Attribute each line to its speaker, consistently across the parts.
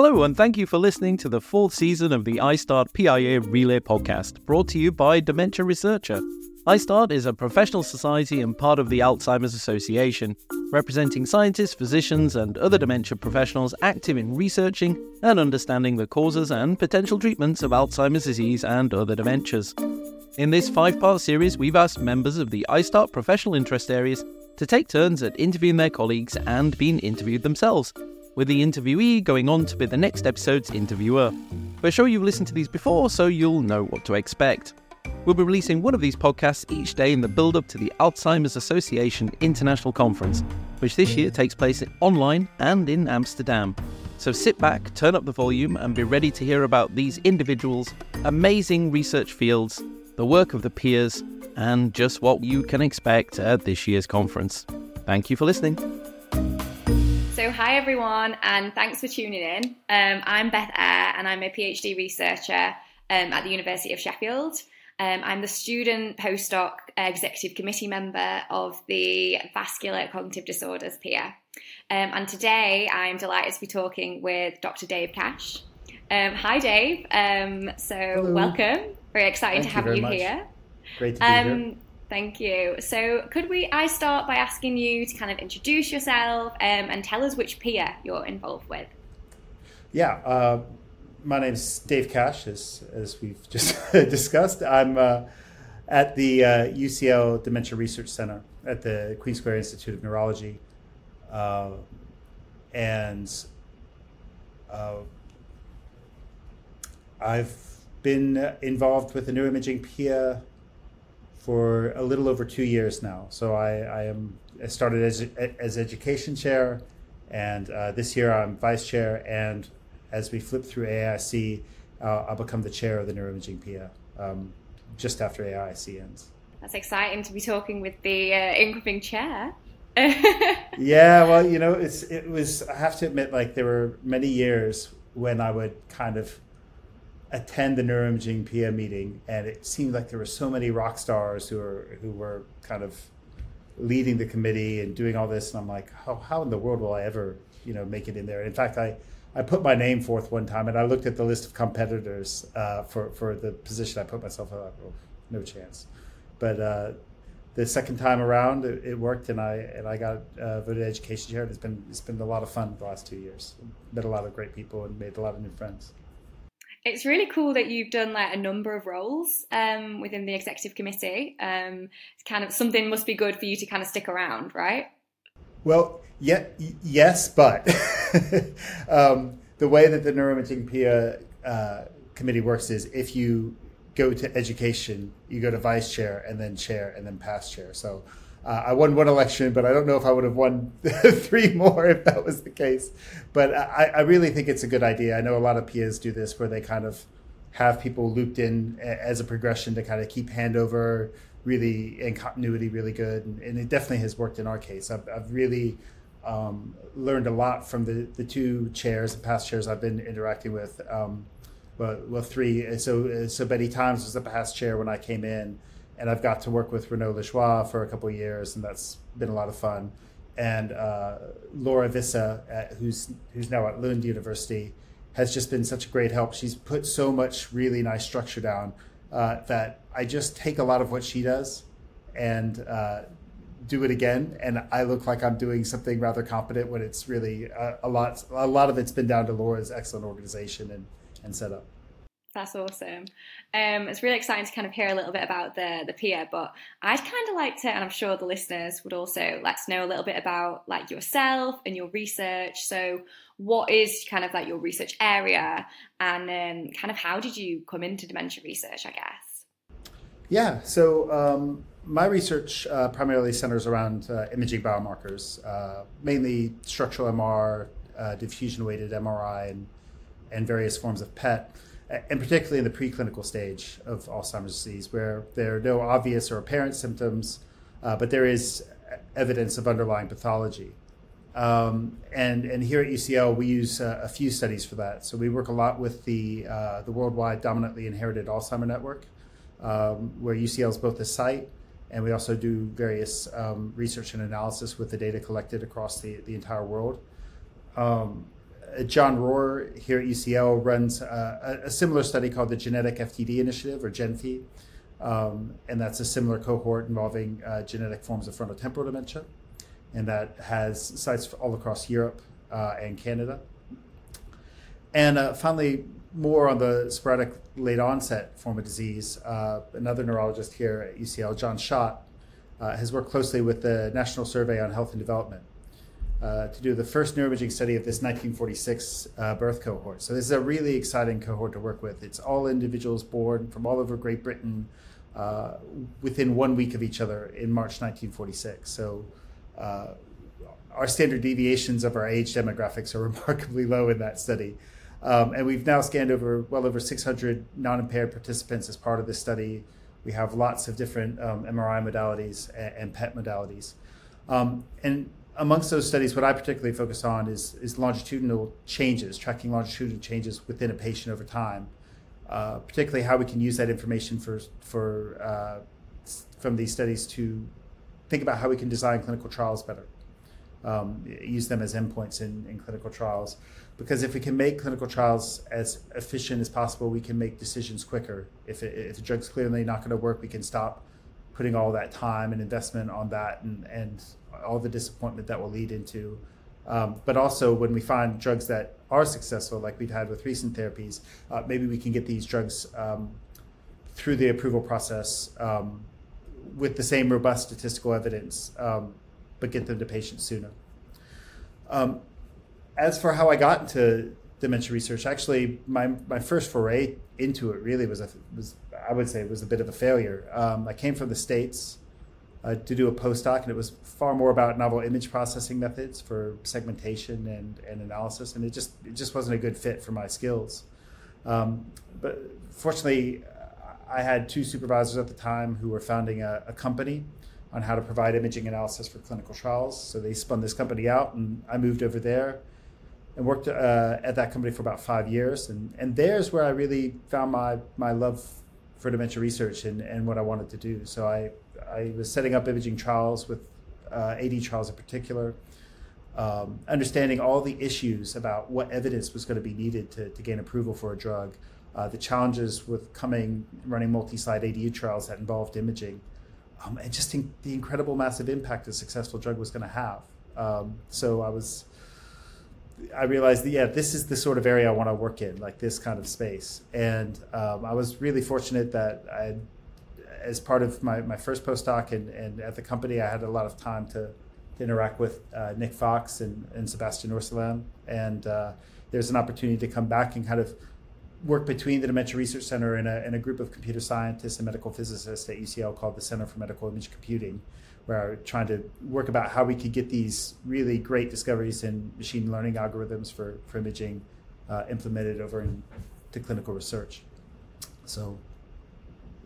Speaker 1: Hello, and thank you for listening to the fourth season of the ISTAART PIA Relay podcast, brought to you by Dementia Researcher. ISTAART is a professional society and part of the Alzheimer's Association, representing scientists, physicians, and other dementia professionals active in researching and understanding the causes and potential treatments of Alzheimer's disease and other dementias. In this five part series, we've asked members of the ISTAART professional interest areas to take turns at interviewing their colleagues and being interviewed themselves with the interviewee going on to be the next episode's interviewer. We're sure you've listened to these before, so you'll know what to expect. We'll be releasing one of these podcasts each day in the build up to the Alzheimer's Association International Conference, which this year takes place online and in Amsterdam. So sit back, turn up the volume, and be ready to hear about these individuals' amazing research fields, the work of the peers, and just what you can expect at this year's conference. Thank you for listening.
Speaker 2: So, hi everyone, and thanks for tuning in. Um, I'm Beth Eyre, and I'm a PhD researcher um, at the University of Sheffield. Um, I'm the student postdoc executive committee member of the Vascular Cognitive Disorders Peer. Um, and today I'm delighted to be talking with Dr. Dave Cash. Um, hi, Dave. Um, so,
Speaker 3: Hello.
Speaker 2: welcome. Very excited
Speaker 3: Thank
Speaker 2: to have
Speaker 3: you,
Speaker 2: you, here.
Speaker 3: Great to be here.
Speaker 2: Thank you. So, could we? I start by asking you to kind of introduce yourself um, and tell us which peer you're involved with.
Speaker 3: Yeah, uh, my name's Dave Cash, as, as we've just discussed. I'm uh, at the uh, UCL Dementia Research Center at the Queen Square Institute of Neurology. Uh, and uh, I've been involved with the neuroimaging PIA for a little over two years now. So I, I am I started as as education chair, and uh, this year I'm vice chair. And as we flip through AIC, uh, I'll become the chair of the neuroimaging PIA um, just after AIC ends.
Speaker 2: That's exciting to be talking with the uh, incoming chair.
Speaker 3: Yeah, well, you know, it's it was. I have to admit, like there were many years when I would kind of attend the neuroimaging PIA meeting, and it seemed like there were so many rock stars who were who were kind of leading the committee and doing all this, and I'm like, how how in the world will I ever you know make it in there? In fact, I. I put my name forth one time, and I looked at the list of competitors uh, for for the position I put myself up. Oh, no chance. But uh, the second time around, it, worked, and I and I got uh, voted education chair. And it's been it's been a lot of fun the last two years. Met a lot of great people and made a lot of new friends.
Speaker 2: It's really cool that you've done like a number of roles um, within the executive committee. Um, it's kind of something must be good for you to kind of stick around, right?
Speaker 3: Well, yeah, yes, but um, the way that the neuroimaging PIA uh, committee works is if you go to education, you go to vice chair and then chair and then past chair. So uh, I won one election, but I don't know if I would have won three more if that was the case. But I, I really think it's a good idea. I know a lot of PIAs do this where they kind of have people looped in as a progression to kind of keep handover really and continuity really good. And, and it definitely has worked in our case. I've, I've really um, learned a lot from the, the two chairs, the past chairs I've been interacting with. Um, well, well, three. So, so Betty Tijms was the past chair when I came in, and I've got to work with Renaud La Joie for a couple years, and that's been a lot of fun. And uh, Laura Vissa, at, who's who's now at Lund University, has just been such a great help. She's put so much really nice structure down uh, that I just take a lot of what she does and uh, do it again, and I look like I'm doing something rather competent when it's really a, a lot. A lot of it's been down to Laura's excellent organization and and setup.
Speaker 2: That's awesome. Um, it's really exciting to kind of hear a little bit about the the PIA, but I'd kind of like to, and I'm sure the listeners would also like to know a little bit about like yourself and your research. So, what is kind of like your research area, and um, kind of how did you come into dementia research? I guess.
Speaker 3: Yeah, so um, my research uh, primarily centers around uh, imaging biomarkers, uh, mainly structural MR, uh, diffusion weighted MRI, and, and various forms of PET, and particularly in the preclinical stage of Alzheimer's disease, where there are no obvious or apparent symptoms, uh, but there is evidence of underlying pathology. Um, and, and here at UCL, we use uh, a few studies for that. So we work a lot with the, uh, the worldwide dominantly inherited Alzheimer network, um, where UCL is both a site and we also do various um, research and analysis with the data collected across the, the entire world. Um, John Rohrer here at UCL runs uh, a, a, similar study called the Genetic FTD Initiative, or GenFI, um, and that's a similar cohort involving uh, genetic forms of frontotemporal dementia, and that has sites all across Europe uh, and Canada. And uh, finally, more on the sporadic late onset form of disease, uh, another neurologist here at UCL, John Schott, has worked closely with the National Survey on Health and Development uh, to do the first neuroimaging study of this 1946 uh, birth cohort. So this is a really exciting cohort to work with. It's all individuals born from all over Great Britain uh, within one week of each other in March 1946. So uh, our standard deviations of our age demographics are remarkably low in that study. Um, and we've now scanned over well over 600 non-impaired participants as part of this study. We have lots of different um, MRI modalities and, and PET modalities. Um, and amongst those studies, what I particularly focus on is, is longitudinal changes, tracking longitudinal changes within a patient over time, uh, particularly how we can use that information for, for uh, from these studies to think about how we can design clinical trials better, um, use them as endpoints in, in clinical trials. Because if we can make clinical trials as efficient as possible, we can make decisions quicker. If, it, if the drug's clearly not going to work, we can stop putting all that time and investment on that and, and all the disappointment that will lead into. Um, but also, when we find drugs that are successful, like we've had with recent therapies, uh, maybe we can get these drugs um, through the approval process um, with the same robust statistical evidence, um, but get them to patients sooner. Um, as for how I got into dementia research, actually, my, my first foray into it really was a, was I would say it was a bit of a failure. Um, I came from the states uh, to do a postdoc, and it was far more about novel image processing methods for segmentation and, and analysis, and it just it just wasn't a good fit for my skills. Um, but fortunately, I had two supervisors at the time who were founding a, a, company on how to provide imaging analysis for clinical trials. So they spun this company out, and I moved over there and worked uh, at that company for about five years. And, and there's where I really found my, my love for dementia research and, and what I wanted to do. So I I was setting up imaging trials with uh, AD trials in particular, um, understanding all the issues about what evidence was going to be needed to, to gain approval for a drug, uh, the challenges with coming running multi-site ADU trials that involved imaging, um, and just in, the incredible massive impact a successful drug was going to have. Um, so I was. I realized that yeah, this is the sort of area I want to work in, like this kind of space. And um, I was really fortunate that I as part of my, my first postdoc and, and at the company, I had a lot of time to, to interact with uh, Nick Fox and, and Sebastian Ourselin. And uh, there's an opportunity to come back and kind of work between the Dementia Research Center and a, and a group of computer scientists and medical physicists at UCL called the Center for Medical Image Computing, where I'm trying to work about how we could get these really great discoveries in machine learning algorithms for, for imaging uh, implemented over into clinical research. So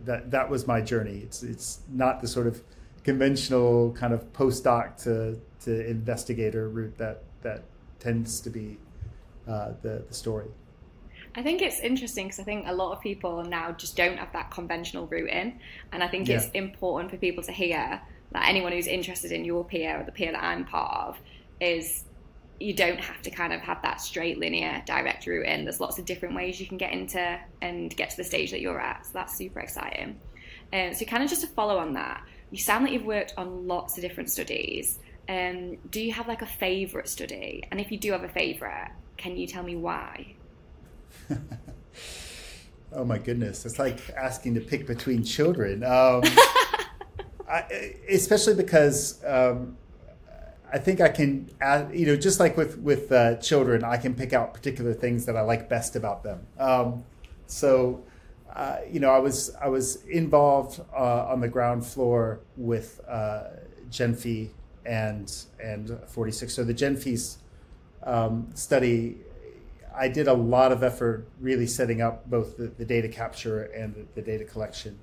Speaker 3: that that was my journey. It's it's not the sort of conventional kind of postdoc to to investigator route that that tends to be uh, the the story.
Speaker 2: I think it's interesting because I think a lot of people now just don't have that conventional route in, and I think yeah. it's important for people to hear that anyone who's interested in your peer or the peer that I'm part of is you don't have to kind of have that straight linear direct route in. There's lots of different ways you can get into and get to the stage that you're at. So that's super exciting. Um, so kind of just to follow on that, you sound like you've worked on lots of different studies. Um, do you have like a favourite study? And if you do have a favourite, can you tell me why?
Speaker 3: oh my goodness, it's like asking to pick between children. Um, I, especially because um, I think I can, add, you know, just like with with uh, children, I can pick out particular things that I like best about them. Um, so, uh, you know, I was I was involved uh, on the ground floor with uh, GenFI and and 46. So the GenFI's um, study, I did a lot of effort really setting up both the, the data capture and the, the data collection.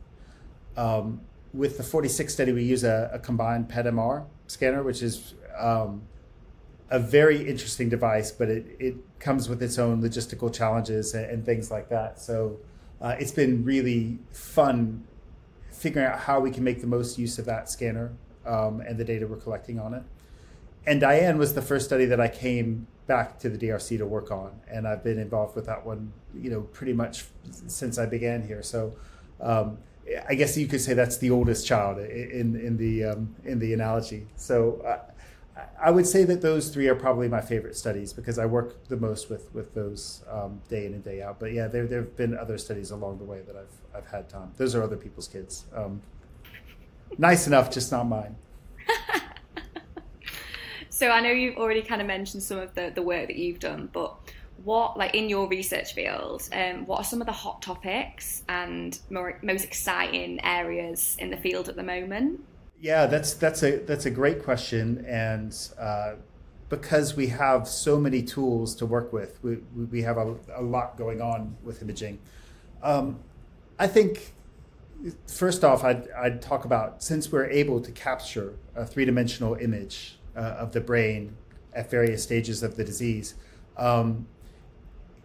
Speaker 3: Um, with the 46 study, we use a, a combined PET-MR scanner, which is um, a very interesting device, but it, it comes with its own logistical challenges and, and things like that. So uh, it's been really fun figuring out how we can make the most use of that scanner um, and the data we're collecting on it. and DIAN was the first study that I came back to the DRC to work on, and I've been involved with that one, you know, pretty much since I began here. So, um, I guess you could say that's the oldest child in in the um, in the analogy. So. Uh, I would say that those three are probably my favorite studies because I work the most with with those um, day in and day out. But yeah, there there have been other studies along the way that I've I've had time. Those are other people's kids. Um, nice enough, just not mine.
Speaker 2: so I know you've already kind of mentioned some of the the work that you've done, but what like in your research field um, what are some of the hot topics and more, most exciting areas in the field at the moment
Speaker 3: yeah, that's that's a that's a great question, and uh, because we have so many tools to work with, we we have a, a lot going on with imaging. Um, I think first off, I'd, I'd talk about since we're able to capture a three dimensional image uh, of the brain at various stages of the disease. Um,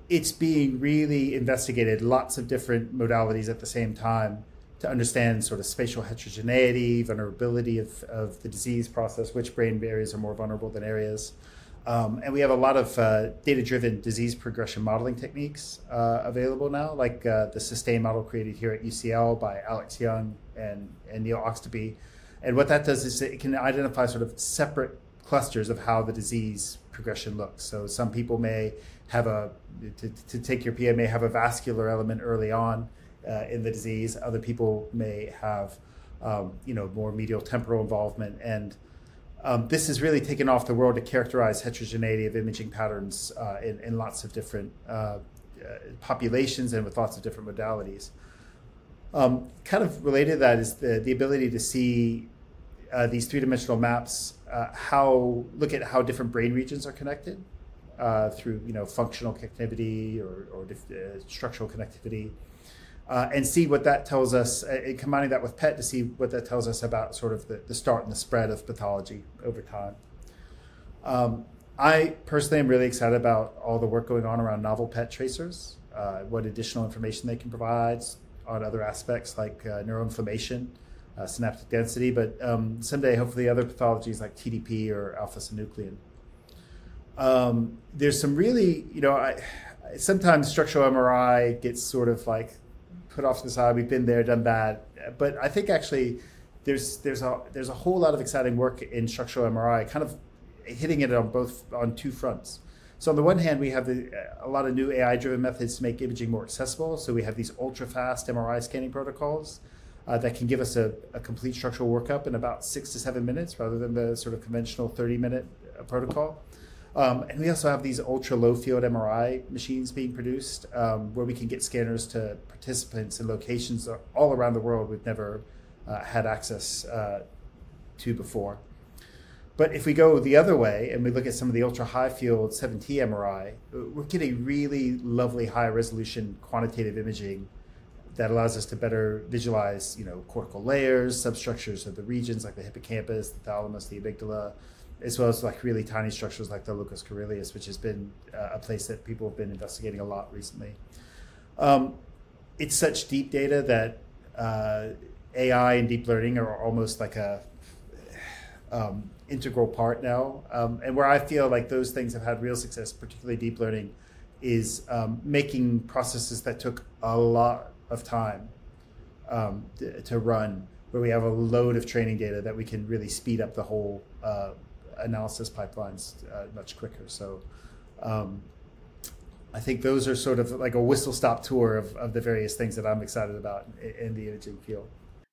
Speaker 3: it's being really investigated, lots of different modalities at the same time to understand sort of spatial heterogeneity, vulnerability of, of the disease process, which brain areas are more vulnerable than areas. Um, and we have a lot of uh, data driven disease progression modeling techniques uh, available now, like uh, the SUSTAIN model created here at UCL by Alex Young and, and Neil Oxtoby. And what that does is it can identify sort of separate clusters of how the disease progression looks. So some people may have a, to, to take your PIA, may have a vascular element early on uh, in the disease. Other people may have, um, you know, more medial temporal involvement. And um, this has really taken off the world to characterize heterogeneity of imaging patterns uh, in, in, lots of different uh, uh, populations and with lots of different modalities. Um, kind of related to that is the, the ability to see uh, these three-dimensional maps, uh, how look at how different brain regions are connected uh, through you know functional connectivity or, or uh, structural connectivity, uh, and see what that tells us, uh, combining that with PET to see what that tells us about sort of the, the start and the spread of pathology over time. Um, I personally am really excited about all the work going on around novel PET tracers, uh, what additional information they can provide on other aspects like uh, neuroinflammation, synaptic density, but um, someday hopefully other pathologies like TDP or alpha synuclein. Um, there's some really, you know, I, sometimes structural MRI gets sort of like put off to the side. We've been there, done that. But I think actually there's there's a there's a whole lot of exciting work in structural MRI, kind of hitting it on both on two fronts. So on the one hand, we have the, a lot of new AI-driven methods to make imaging more accessible. So we have these ultra-fast MRI scanning protocols uh, that can give us a, a, complete structural workup in about six to seven minutes, rather than the sort of conventional 30-minute uh, protocol. Um, and we also have these ultra low field MRI machines being produced um, where we can get scanners to participants in locations all around the world we've never uh, had access uh, to before. But if we go the other way and we look at some of the ultra high field 7T MRI, we're getting really lovely high resolution quantitative imaging that allows us to better visualize, you know, cortical layers, substructures of the regions like the hippocampus, the thalamus, the amygdala, as well as like really tiny structures like the locus coeruleus, which has been uh, a place that people have been investigating a lot recently. Um, it's such deep data that uh, AI and deep learning are almost like a um, integral part now. Um, and where I feel like those things have had real success, particularly deep learning, is um, making processes that took a lot of time um, to, to run, where we have a load of training data that we can really speed up the whole uh, analysis pipelines uh, much quicker. So um, I think those are sort of like a whistle stop tour of, of the various things that I'm excited about in, in the imaging field.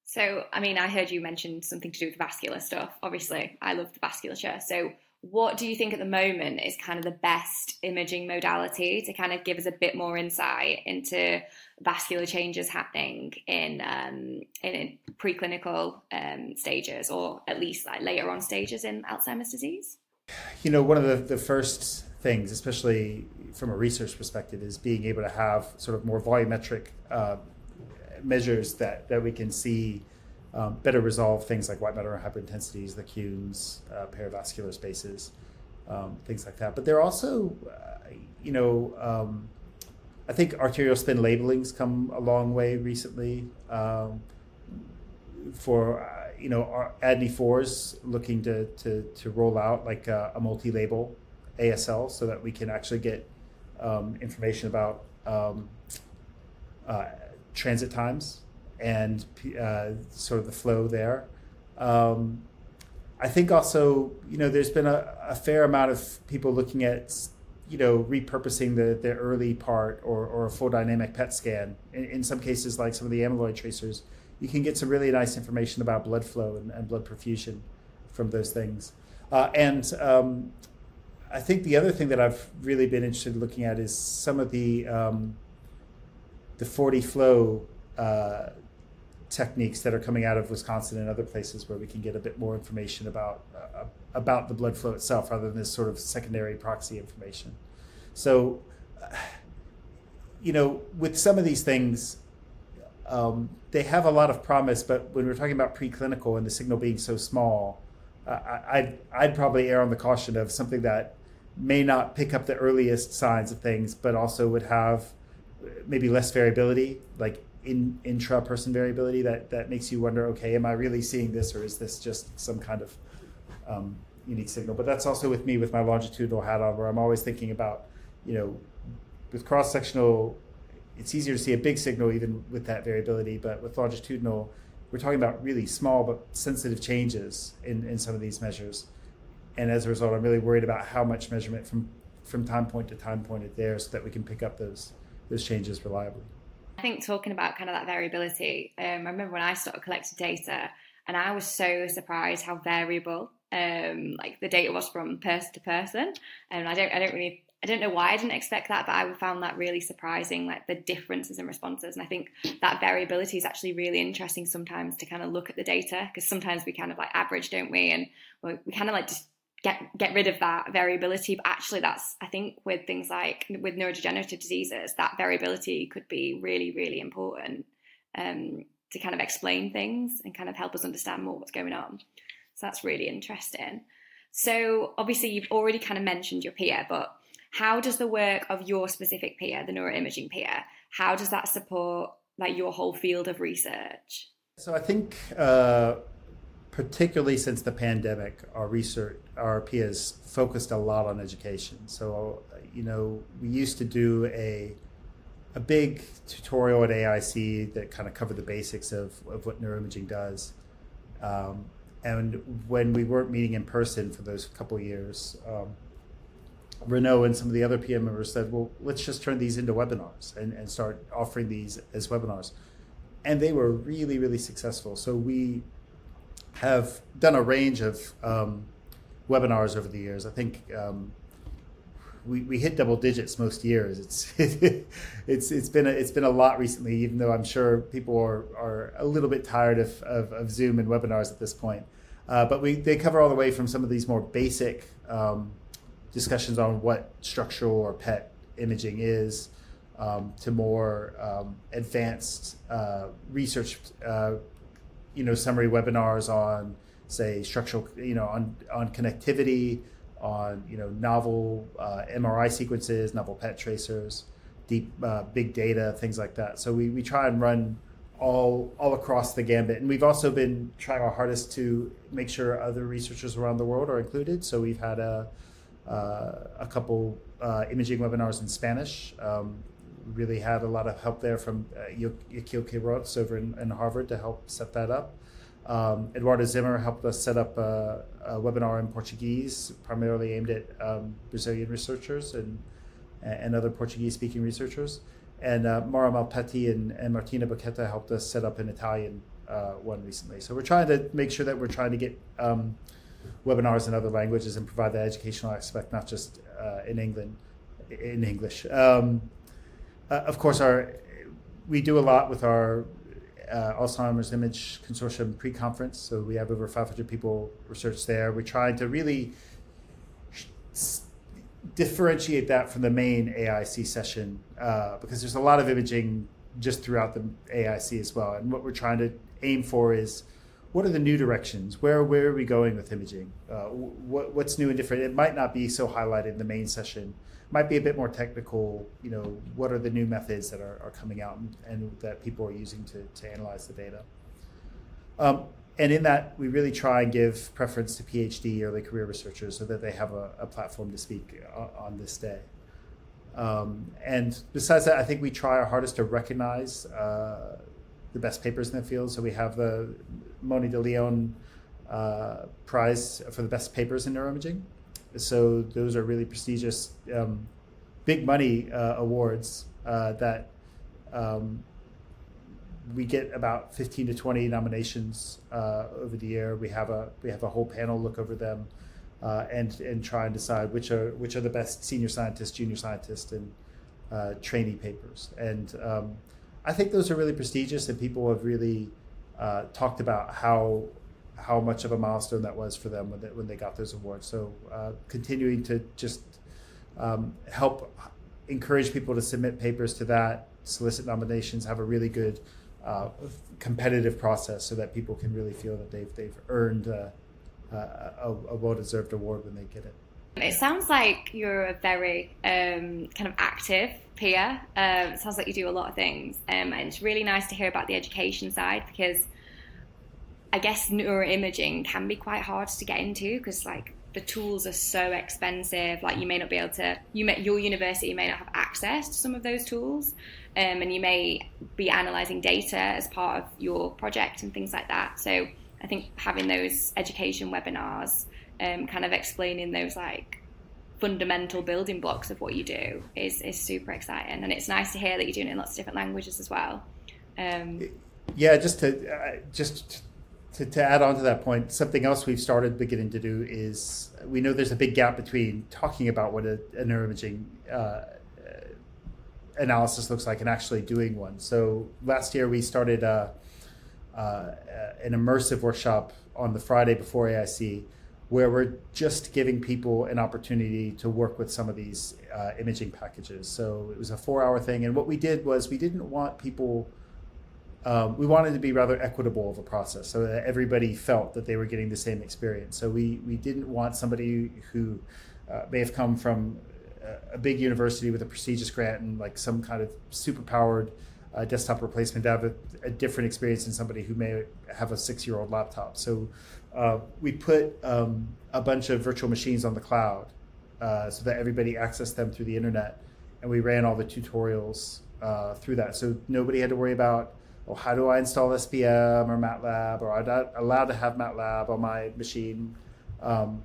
Speaker 2: So, I mean, I heard you mention something to do with vascular stuff. Obviously, I love the vasculature. So, what do you think at the moment is kind of the best imaging modality to kind of give us a bit more insight into vascular changes happening in um, in preclinical um, stages or at least like later on stages in Alzheimer's disease?
Speaker 3: You know, one of the, the first things, especially from a research perspective, is being able to have sort of more volumetric uh, measures that, that we can see um, better resolve things like white matter hyperintensities, the lacunes, uh, perivascular spaces, um, things like that. But they're also, uh, you know, um, I think arterial spin labeling's come a long way recently um, for, uh, you know, ADNI fours looking to to to roll out like a, a multi-label ASL so that we can actually get um, information about um, uh, transit times and uh, sort of the flow there. Um, I think also, you know, there's been a, a, fair amount of people looking at, you know, repurposing the, the early part or, or a full dynamic PET scan. In, in some cases, like some of the amyloid tracers, you can get some really nice information about blood flow and, and blood perfusion from those things. Uh, and um, I think the other thing that I've really been interested in looking at is some of the um, the 4D flow uh, techniques that are coming out of Wisconsin and other places where we can get a bit more information about uh, about the blood flow itself, rather than this sort of secondary proxy information. So, uh, you know, with some of these things, um, they have a lot of promise, but when we're talking about preclinical and the signal being so small, uh, I'd I'd probably err on the caution of something that may not pick up the earliest signs of things, but also would have maybe less variability, like in intra person variability that that makes you wonder okay am i really seeing this or is this just some kind of um, unique signal? But that's also with me with my longitudinal hat on where i'm always thinking about you know with cross sectional it's easier to see a big signal even with that variability but with longitudinal we're talking about really small but sensitive changes in, in some of these measures and as a result i'm really worried about how much measurement from from time point to time point is there so that we can pick up those those changes reliably
Speaker 2: I think talking about kind of that variability, um, I remember when I started collecting data, and I was so surprised how variable um, like the data was from person to person. And I don't, I don't really, I don't know why I didn't expect that, but I found that really surprising, like the differences in responses. And I think that variability is actually really interesting sometimes to kind of look at the data because sometimes we kind of like average, don't we? And we kind of like just get get rid of that variability but actually that's i think with things like with neurodegenerative diseases that variability could be really really important um, to kind of explain things and kind of help us understand more what's going on so that's really interesting so obviously you've already kind of mentioned your peer but how does the work of your specific peer the neuroimaging peer how does that support like your whole field of research
Speaker 3: so i think uh particularly since the pandemic, our research, our has focused a lot on education. So, you know, we used to do a a big tutorial at AIC that kind of covered the basics of, of what neuroimaging does. Um, and when we weren't meeting in person for those couple years, um, Renaud and some of the other PM members said, well, let's just turn these into webinars and, and start offering these as webinars. And they were really, really successful. So we have done a range of um, webinars over the years. I think um, we, we hit double digits most years. It's it's it's been a, it's been a lot recently, even though I'm sure people are, are a little bit tired of, of, of Zoom and webinars at this point. Uh, but we they cover all the way from some of these more basic um, discussions on what structural or PET imaging is. Um, to more um, advanced uh, research uh, you know summary webinars on say structural you know on on connectivity on you know novel uh, MRI sequences, novel PET tracers, deep uh, big data, things like that. So we, we try and run all all across the gambit, and we've also been trying our hardest to make sure other researchers around the world are included. So we've had a a couple uh, imaging webinars in Spanish. Um, really had a lot of help there from uh, Yakeel Quiroz over in, in, Harvard to help set that up. Um, Eduardo Zimmer helped us set up a, a, webinar in Portuguese, primarily aimed at um, Brazilian researchers and, and other Portuguese speaking researchers. And uh, Maura Malpetti and, and Martina Bocchetta helped us set up an Italian uh, one recently. So we're trying to make sure that we're trying to get um, webinars in other languages and provide that educational aspect, not just uh, in England, in English. Um, uh, of course, our we do a lot with our uh, Alzheimer's Image Consortium pre-conference. So we have over 500 people research there. We're trying to really s- differentiate that from the main AIC session uh, because there's a lot of imaging just throughout the AIC as well. And what we're trying to aim for is what are the new directions? Where where are we going with imaging? Uh, what, what's new and different? It might not be so highlighted in the main session It might be a bit more technical. You know, what are the new methods that are, are coming out and, and that people are using to, to analyze the data? Um, and in that, we really try and give preference to PhD early career researchers so that they have a, a platform to speak on, on this day. Um, and besides that, I think we try our hardest to recognize uh, the best papers in the field. So we have the Mony de Leon uh, Prize for the best papers in neuroimaging. So those are really prestigious, um, big money uh, awards uh, that um, we get about 15 to 20 nominations uh, over the year. We have a we have a whole panel look over them uh, and and try and decide which are which are the best senior scientists, junior scientists, and uh, trainee papers. And um, I think those are really prestigious, and people have really uh, talked about how how much of a milestone that was for them when they, when they got those awards. So uh, continuing to just um, help encourage people to submit papers to that, solicit nominations, have a really good uh, competitive process so that people can really feel that they've they've earned uh, a, a well-deserved award when they get it.
Speaker 2: It sounds like you're a very um, kind of active peer. Um, it sounds like you do a lot of things, um, and it's really nice to hear about the education side because I guess neuroimaging can be quite hard to get into because like the tools are so expensive. Like you may not be able to, you may, your university may not have access to some of those tools, um, and you may be analysing data as part of your project and things like that. So I think having those education webinars, um, kind of explaining those like fundamental building blocks of what you do is is super exciting, and it's nice to hear that you're doing it in lots of different languages as well. Um,
Speaker 3: yeah, just to uh, just to, to add on to that point, something else we've started beginning to do is we know there's a big gap between talking about what a, a neuroimaging uh, analysis looks like and actually doing one. So last year we started a, uh, uh, an immersive workshop on the Friday before AIC where we're just giving people an opportunity to work with some of these uh, imaging packages. So it was a four hour thing. And what we did was we didn't want people um, we wanted to be rather equitable of a process so that everybody felt that they were getting the same experience. So we, we didn't want somebody who uh, may have come from a big university with a prestigious grant and like some kind of super powered uh, desktop replacement to have a, a, different experience than somebody who may have a six year old laptop. So uh, we put um, a bunch of virtual machines on the cloud uh, so that everybody accessed them through the internet. And we ran all the tutorials uh, through that. So nobody had to worry about well, how do I install SPM or MATLAB, or I'm not allowed to have MATLAB on my machine. Um,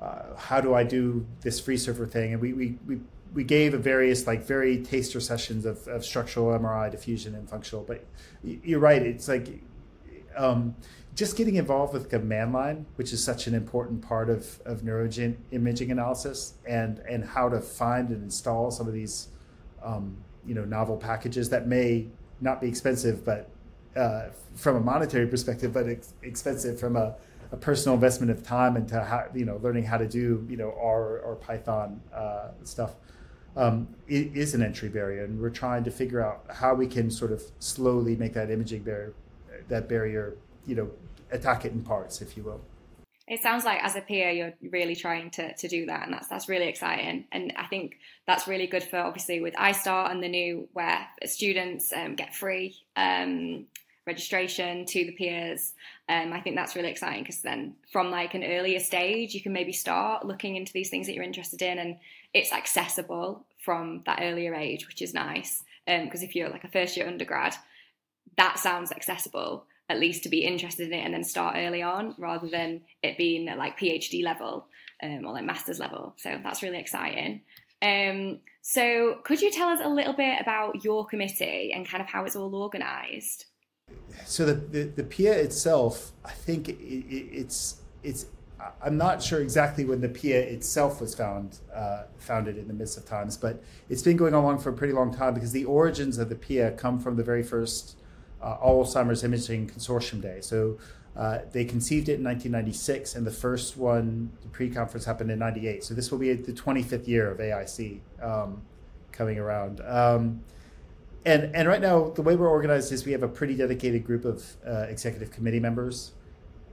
Speaker 3: uh, how do I do this FreeSurfer thing? And we, we, we, we gave a various like very taster sessions of, of structural MRI, diffusion, and functional. But you're right. It's like um, just getting involved with command line, which is such an important part of, of neuroimaging analysis, and and how to find and install some of these um, you know novel packages that may not be expensive, but uh, from a monetary perspective, but ex- expensive from a, a, personal investment of time into how you know learning how to do you know R or Python uh, stuff. Um, is an entry barrier, and we're trying to figure out how we can sort of slowly make that imaging barrier, that barrier, you know, attack it in parts, if you will.
Speaker 2: It sounds like as a peer, you're really trying to, to do that, and that's that's really exciting. And I think that's really good for obviously with ISTAART and the new where students um, get free um, registration to the peers. Um, I think that's really exciting because then from like an earlier stage, you can maybe start looking into these things that you're interested in, and it's accessible from that earlier age, which is nice. Because um, if you're like a first year undergrad, that sounds accessible at least to be interested in it and then start early on rather than it being at like PhD level um, or like master's level. So that's really exciting. Um, so could you tell us a little bit about your committee and kind of how it's all organised?
Speaker 3: So the, the, the PIA itself, I think it, it, it's it's I'm not sure exactly when the PIA itself was found uh, founded in the midst of times, but it's been going along for a pretty long time because the origins of the PIA come from the very first uh, Alzheimer's Imaging Consortium Day. So uh, they conceived it in 1996, and the first one, the pre-conference, happened in '98. So this will be the 25th year of AIC um, coming around. Um, and and right now, the way we're organized is we have a pretty dedicated group of uh, executive committee members.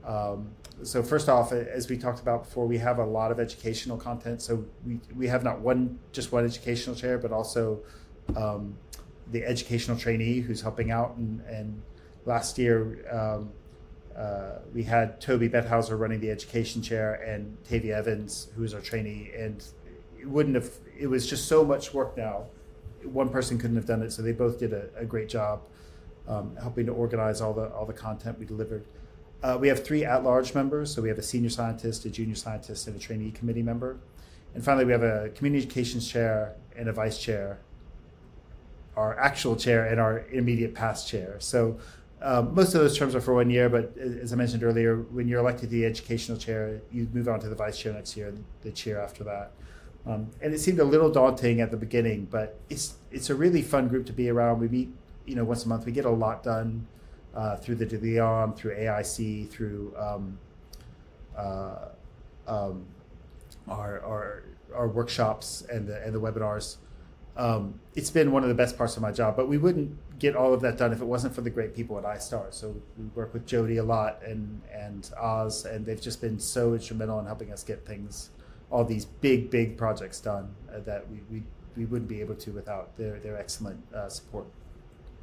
Speaker 3: Um, so first off, as we talked about before, we have a lot of educational content. So we, we have not one just one educational chair, but also um, the educational trainee who's helping out. And, and last year, um, uh, we had Tobey Betthauser running the education chair and Tavia Evans, who is our trainee, and it wouldn't have. It was just so much work now. One person couldn't have done it, so they both did a, a great job um, helping to organize all the all the content we delivered. Uh, we have three at-large members, so we have a senior scientist, a junior scientist, and a trainee committee member. And finally, we have a community educations chair and a vice chair, our actual chair and our intermediate past chair. So um, most of those terms are for one year, but as I mentioned earlier, when you're elected the educational chair, you move on to the vice chair next year, and the chair after that. Um, and it seemed a little daunting at the beginning, but it's it's a really fun group to be around. We meet, you know, once a month. We get a lot done uh, through the De through AIC, through um, uh, um, our, our our workshops and the and the webinars. Um, it's been one of the best parts of my job, but we wouldn't get all of that done if it wasn't for the great people at ISTAART. So we work with Jody a lot and and Oz, and they've just been so instrumental in helping us get things, all these big big projects done uh, that we, we we wouldn't be able to without their their excellent uh, support.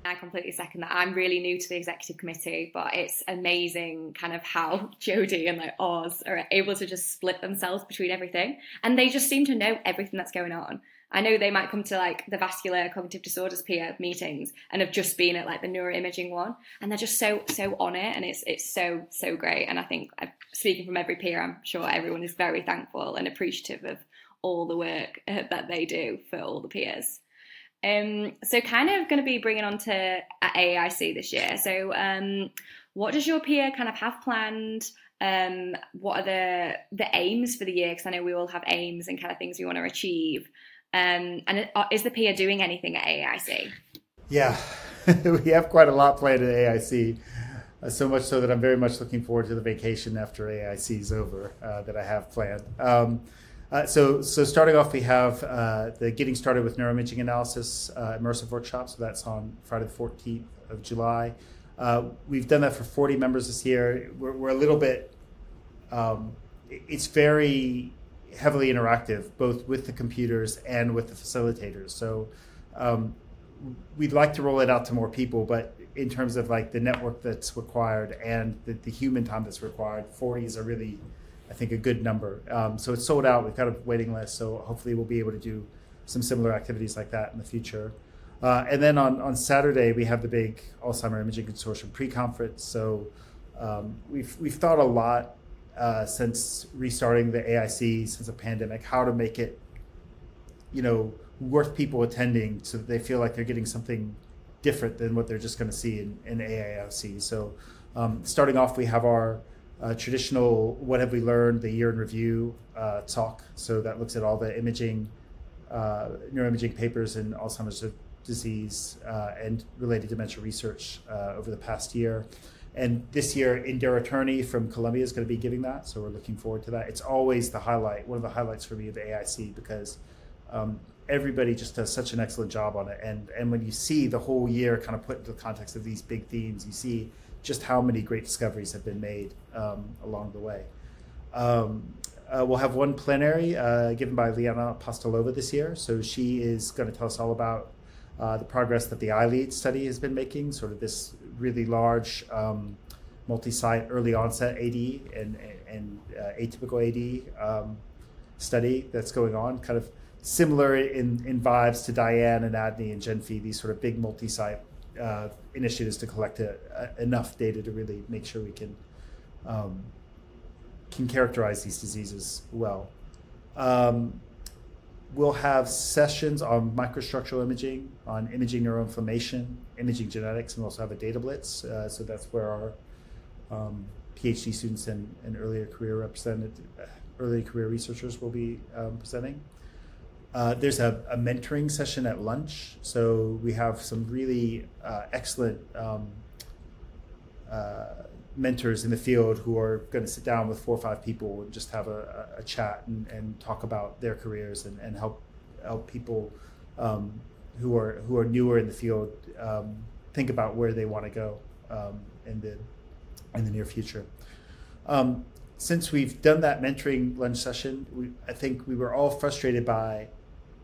Speaker 2: I completely second that. I'm really new to the executive committee, but it's amazing kind of how Jody and like Oz are able to just split themselves between everything. And they just seem to know everything that's going on. I know they might come to like the vascular cognitive disorders peer meetings and have just been at like the neuroimaging one, and they're just so so on it, and it's it's so so great. And I think speaking from every peer, I'm sure everyone is very thankful and appreciative of all the work uh, that they do for all the peers. Um, so kind of going to be bringing on to AAIC this year. So um, what does your peer kind of have planned? Um, what are the the aims for the year? Because I know we all have aims and kind of things we want to achieve. Um, and uh, is the peer doing anything at AAIC?
Speaker 3: Yeah, we have quite a lot planned at AIC. Uh, so much so that I'm very much looking forward to the vacation after AIC is over uh, that I have planned. Um, uh, so, so starting off, we have uh, the Getting Started with Neuroimaging Analysis uh, immersive workshop. So that's on Friday the 14th of July. Uh, we've done that for 40 members this year. We're, we're a little bit, um, it's very heavily interactive, both with the computers and with the facilitators. So um, we'd like to roll it out to more people, but in terms of like the network that's required and the, the human time that's required, 40 is a really I think, a good number. Um, so it's sold out. We've got a waiting list. So hopefully we'll be able to do some similar activities like that in the future. Uh, and then on, on Saturday, we have the big Alzheimer Imaging Consortium pre-conference. So um, we've, we've thought a lot uh, since restarting the AIC, since the pandemic, how to make it, you know, worth people attending so that they feel like they're getting something different than what they're just going to see in, in. So um, starting off, we have our uh, traditional what have we learned the year in review uh, talk so that looks at all the imaging uh, neuroimaging papers in alzheimer's disease uh, and related dementia research uh, over the past year and this year indira turney from columbia is going to be giving that so we're looking forward to that it's always the highlight one of the highlights for me of aic because um, everybody just does such an excellent job on it and and when you see the whole year kind of put into the context of these big themes you see just how many great discoveries have been made um, along the way. Um, uh, we'll have one plenary uh, given by Liana Apostolova this year. So she is going to tell us all about uh, the progress that the iLead study has been making, sort of this really large um, multi-site early onset AD and, and uh, atypical AD um, study that's going on, kind of similar in, in vibes to DIAN and ADNI and Genfi, these sort of big multi-site uh, initiatives to collect a, a, enough data to really make sure we can um, can characterize these diseases well. Um, we'll have sessions on microstructural imaging, on imaging neuroinflammation, imaging genetics, and we'll also have a data blitz. Uh, so that's where our um, PhD students and, and earlier career represented, uh, early career researchers will be um, presenting. Uh, there's a, a, mentoring session at lunch. So we have some really uh, excellent um, uh, mentors in the field who are going to sit down with four or five people and just have a, a chat and, and, talk about their careers and, and help help people um, who are who are newer in the field um, think about where they want to go um, in the in the near future. Um, since we've done that mentoring lunch session, we, I think we were all frustrated by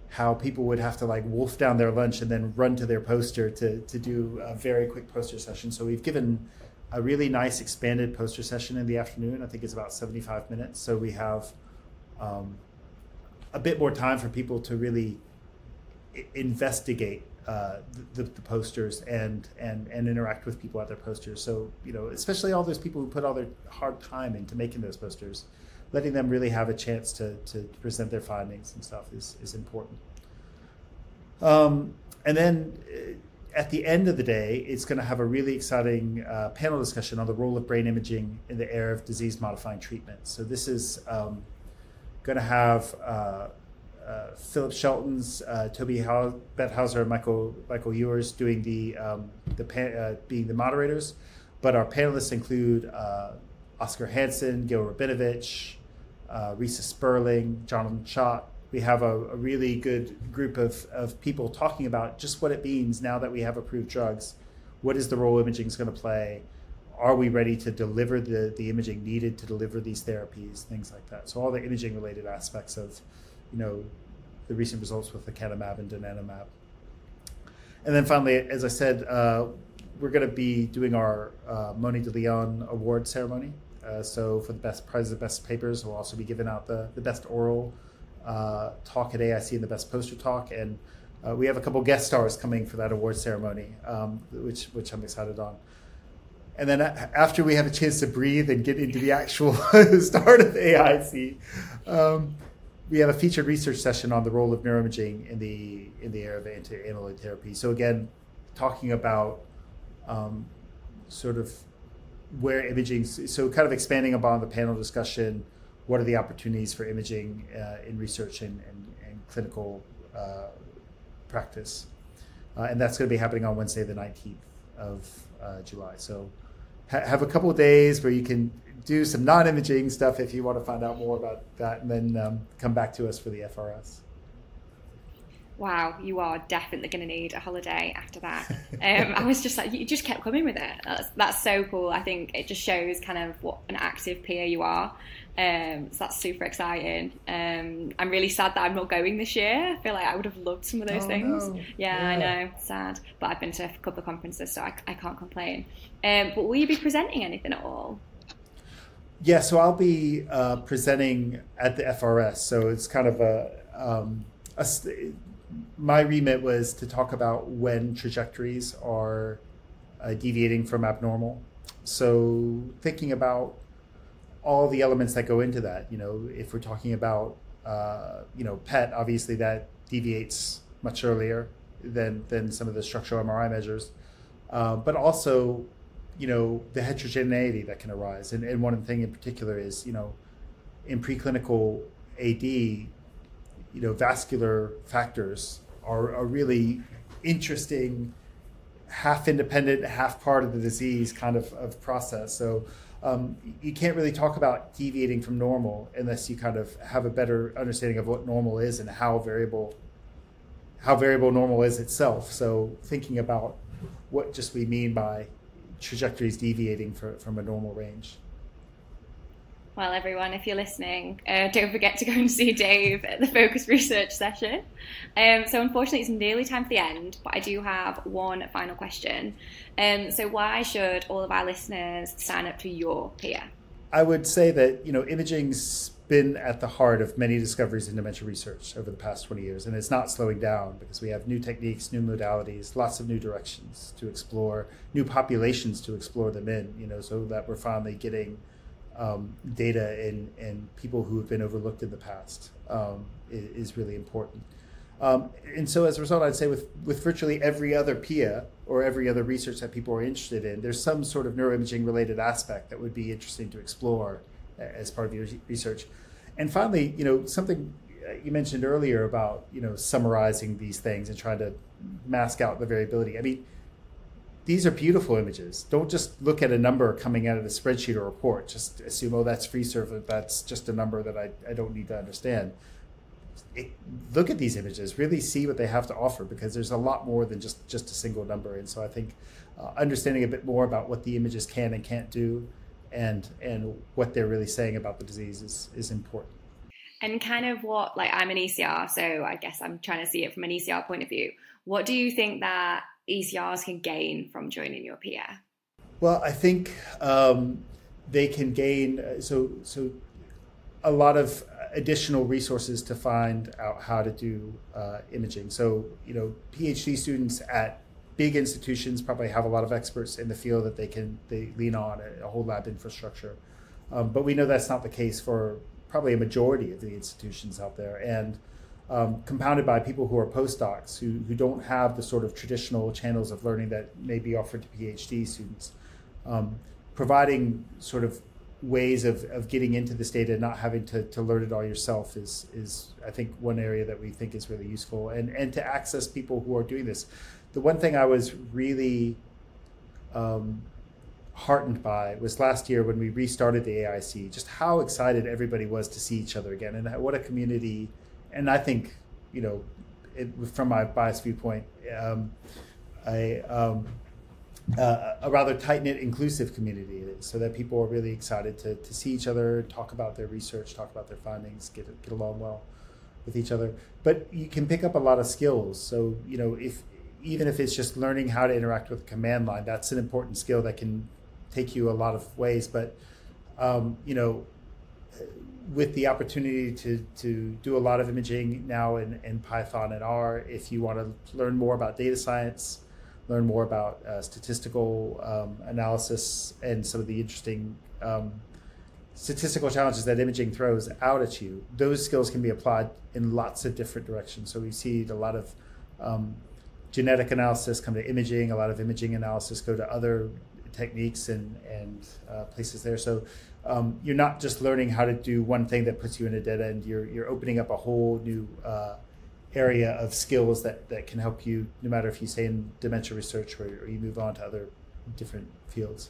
Speaker 3: how people would have to like wolf down their lunch and then run to their poster to, to do a very quick poster session. So we've given a really nice expanded poster session in the afternoon. I think it's about 75 minutes. So we have um, a bit more time for people to really I- investigate uh, the, the, posters and, and, and interact with people at their posters. So, you know, especially all those people who put all their hard time into making those posters, letting them really have a chance to, to present their findings and stuff is, is important. Um, and then uh, at the end of the day, it's going to have a really exciting uh, panel discussion on the role of brain imaging in the era of disease modifying treatments. So this is um, going to have uh, uh, Philip Scheltens, uh, Tobey How- and Michael Michael Ewers doing the um, the pan- uh, being the moderators, but our panelists include uh, Oskar Hansson, Gil Rabinovici, Reisa Sperling, Jonathan Schott, we have a, a, really good group of, of people talking about just what it means now that we have approved drugs. What is the role imaging is going to play? Are we ready to deliver the, the imaging needed to deliver these therapies? Things like that. So all the imaging related aspects of, you know, the recent results with the lecanemab and donanemab. And then finally, as I said, uh, we're going to be doing our uh, Mony de Leon award ceremony. Uh, so for the best prize, the best papers, we'll also be giving out the, the best oral uh, talk at AIC and the Best Poster Talk, and uh, we have a couple guest stars coming for that award ceremony, um, which which I'm excited on. And then after we have a chance to breathe and get into the actual start of AIC, um, we have a featured research session on the role of neuroimaging in the in the area of anti-amyloid therapy. So again, talking about um, sort of where imaging, so kind of expanding upon the panel discussion what are the opportunities for imaging uh, in research and, and, and clinical uh, practice. Uh, and that's going to be happening on Wednesday, the 19th of uh, July. So ha- have a couple of days where you can do some non imaging stuff if you want to find out more about that, and then um, come back to us for the FRS
Speaker 2: wow, you are definitely going to need a holiday after that. Um, I was just like, you just kept coming with it. That's, that's so cool. I think it just shows kind of what an active PIA you are. Um, so that's super exciting. Um, I'm really sad that I'm not going this year. I feel like I would have loved some of those
Speaker 3: oh,
Speaker 2: things.
Speaker 3: No.
Speaker 2: Yeah, yeah, I know, sad. But I've been to a couple of conferences, so I, I can't complain. Um, but will you be presenting anything at all?
Speaker 3: Yeah, so I'll be uh, presenting at the FRS. So it's kind of a, um, a my remit was to talk about when trajectories are uh, deviating from abnormal. So thinking about all the elements that go into that, you know, if we're talking about, uh, you know, PET, obviously that deviates much earlier than than some of the structural MRI measures, uh, but also, you know, the heterogeneity that can arise. And, and one thing in particular is, you know, in preclinical AD, you know, vascular factors are a really interesting, half independent, half part of the disease kind of, of process. So um, you can't really talk about deviating from normal unless you kind of have a better understanding of what normal is and how variable how variable normal is itself. So thinking about what just we mean by trajectories deviating for, from a normal range.
Speaker 2: Well, everyone, if you're listening, uh, don't forget to go and see Dave at the Focus Research session. Um, so, unfortunately, it's nearly time for the end, but I do have one final question. Um, so, why should all of our listeners sign up to your PIA?
Speaker 3: I would say that you know imaging's been at the heart of many discoveries in dementia research over the past 20 years, and it's not slowing down because we have new techniques, new modalities, lots of new directions to explore, new populations to explore them in. You know, so that we're finally getting um, data and, and people who have been overlooked in the past um, is, is, really important. Um, and so as a result, I'd say with, with virtually every other PIA or every other research that people are interested in, there's some sort of neuroimaging related aspect that would be interesting to explore as part of your research. And finally, you know, something you mentioned earlier about, you know, summarizing these things and trying to mask out the variability. I mean, these are beautiful images. Don't just look at a number coming out of a spreadsheet or report. Just assume, oh, that's FreeSurfer. That's just a number that I, I don't need to understand. It, look at these images. Really see what they have to offer because there's a lot more than just just a single number. And so I think uh, understanding a bit more about what the images can and can't do, and and what they're really saying about the disease is is important.
Speaker 2: And kind of what like I'm an ECR, so I guess I'm trying to see it from an ECR point of view. What do you think that ECRs can gain from joining your PIA?
Speaker 3: Well, I think um, they can gain uh, so so a lot of additional resources to find out how to do uh, imaging. So you know, PhD students at big institutions probably have a lot of experts in the field that they can they lean on a, a whole lab infrastructure. Um, but we know that's not the case for probably a majority of the institutions out there, and um, compounded by people who are postdocs who, who don't have the sort of traditional channels of learning that may be offered to PhD students. Um, providing sort of ways of, of getting into this data and not having to, to learn it all yourself is is I think one area that we think is really useful and and to access people who are doing this. The one thing I was really um, heartened by was last year when we restarted the AIC, just how excited everybody was to see each other again and what a community. And I think, you know, it, from my biased viewpoint, um, I um, uh, a rather tight knit, inclusive community it is, so that people are really excited to, to see each other, talk about their research, talk about their findings, get get along well with each other. But you can pick up a lot of skills. So you know, if even if it's just learning how to interact with a command line, that's an important skill that can take you a lot of ways. But um, you know, with the opportunity to to do a lot of imaging now in, in Python and R, if you want to learn more about data science learn more about uh, statistical um, analysis and some of the interesting um, statistical challenges that imaging throws out at you, those skills can be applied in lots of different directions. So we see a lot of um, genetic analysis come to imaging, a lot of imaging analysis go to other techniques and, and uh, places there. So um, you're not just learning how to do one thing that puts you in a dead end, you're, you're opening up a whole new uh, area of skills that, that can help you no matter if you stay in dementia research or, or you move on to other different fields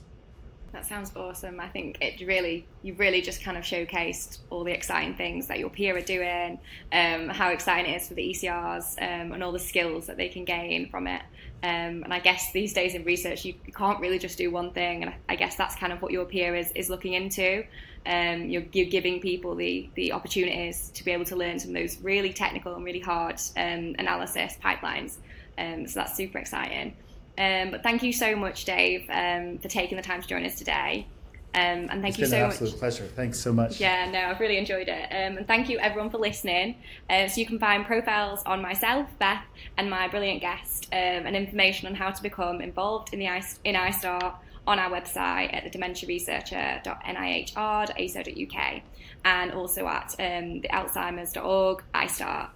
Speaker 2: that sounds awesome. I think it really, you really just kind of showcased all the exciting things that your PIA are doing, um, how exciting it is for the ECRs, um, and all the skills that they can gain from it. Um, and I guess these days in research, you, can't really just do one thing. And I guess that's kind of what your PIA is, is looking into. Um, you're, you're, giving people the, the opportunities to be able to learn some of those really technical and really hard um, analysis pipelines. Um, so that's super exciting. Um, but thank you so much, Dave, um, for taking the time to join us today. Um, and thank
Speaker 3: it's
Speaker 2: you so
Speaker 3: much.
Speaker 2: It's
Speaker 3: been an absolute pleasure. Thanks so much.
Speaker 2: Yeah, no, I've really enjoyed it. Um, and thank you everyone for listening. Uh, so you can find profiles on myself, Beth, and my brilliant guest, um, and information on how to become involved in the in ISTAART on our website at the dementiaresearcher.nihr.aso.uk and also at um, the alzheimer's.org ISTAART.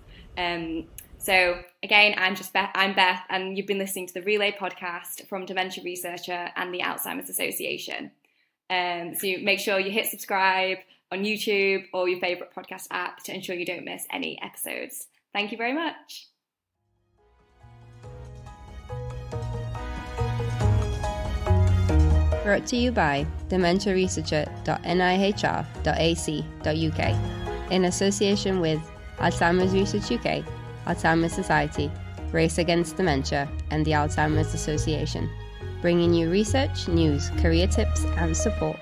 Speaker 2: So again, I'm just Beth, I'm Beth, and you've been listening to the Relay podcast from Dementia Researcher and the Alzheimer's Association. Um, so make sure you hit subscribe on YouTube or your favourite podcast app to ensure you don't miss any episodes. Thank you very much.
Speaker 4: Brought to you by dementiaresearcher.nihr.ac.uk in association with Alzheimer's Research UK Alzheimer's Society, Race Against Dementia, and the Alzheimer's Association, bringing you research, news, career tips, and support.